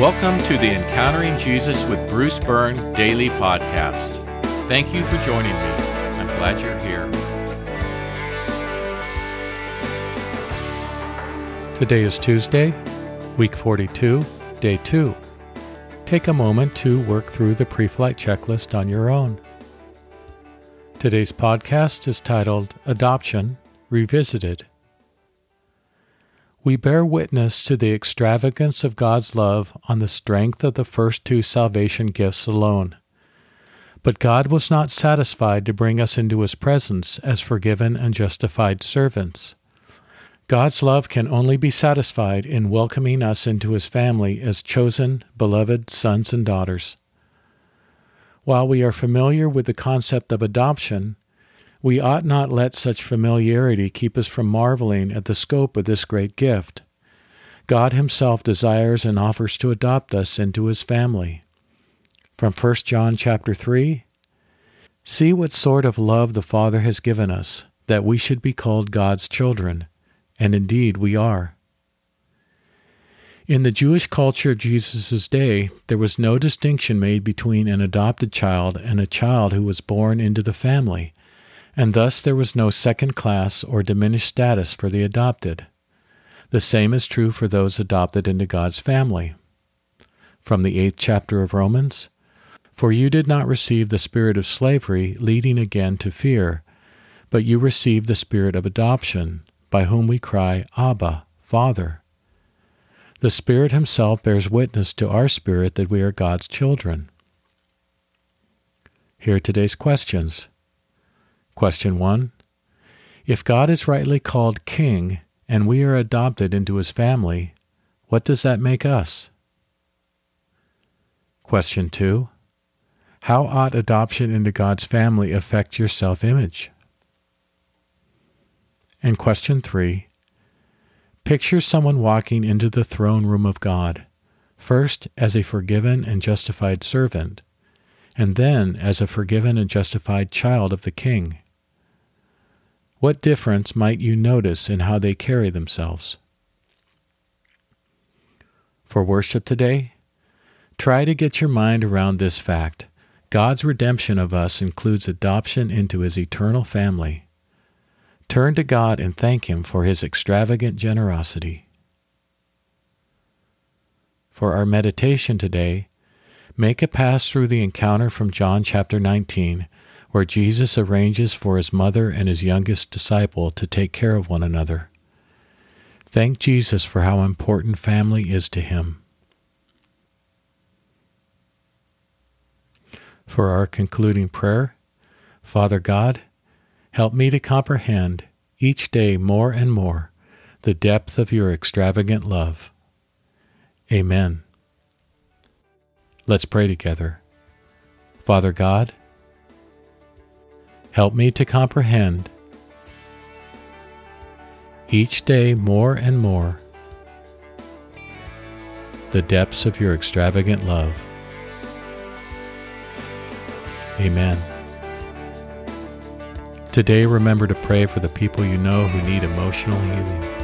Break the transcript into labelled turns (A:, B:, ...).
A: Welcome to the Encountering Jesus with Bruce Byrne daily podcast. Thank you for joining me. I'm glad you're here.
B: Today is Tuesday, week 42, day 2. Take a moment to work through the pre flight checklist on your own. Today's podcast is titled Adoption Revisited. We bear witness to the extravagance of God's love on the strength of the first two salvation gifts alone. But God was not satisfied to bring us into His presence as forgiven and justified servants. God's love can only be satisfied in welcoming us into His family as chosen, beloved sons and daughters. While we are familiar with the concept of adoption, we ought not let such familiarity keep us from marveling at the scope of this great gift. God himself desires and offers to adopt us into his family. From 1 John chapter 3, See what sort of love the Father has given us, that we should be called God's children, and indeed we are. In the Jewish culture of Jesus' day, there was no distinction made between an adopted child and a child who was born into the family, and thus there was no second class or diminished status for the adopted. The same is true for those adopted into God's family. From the eighth chapter of Romans For you did not receive the spirit of slavery, leading again to fear, but you received the spirit of adoption, by whom we cry, Abba, Father. The Spirit Himself bears witness to our spirit that we are God's children. Here are today's questions. Question 1. If God is rightly called King and we are adopted into his family, what does that make us? Question 2. How ought adoption into God's family affect your self image? And question 3. Picture someone walking into the throne room of God, first as a forgiven and justified servant, and then as a forgiven and justified child of the King. What difference might you notice in how they carry themselves? For worship today, try to get your mind around this fact God's redemption of us includes adoption into His eternal family. Turn to God and thank Him for His extravagant generosity. For our meditation today, make a pass through the encounter from John chapter 19 where Jesus arranges for his mother and his youngest disciple to take care of one another. Thank Jesus for how important family is to him. For our concluding prayer, Father God, help me to comprehend each day more and more the depth of your extravagant love. Amen. Let's pray together. Father God, Help me to comprehend each day more and more the depths of your extravagant love. Amen. Today, remember to pray for the people you know who need emotional healing.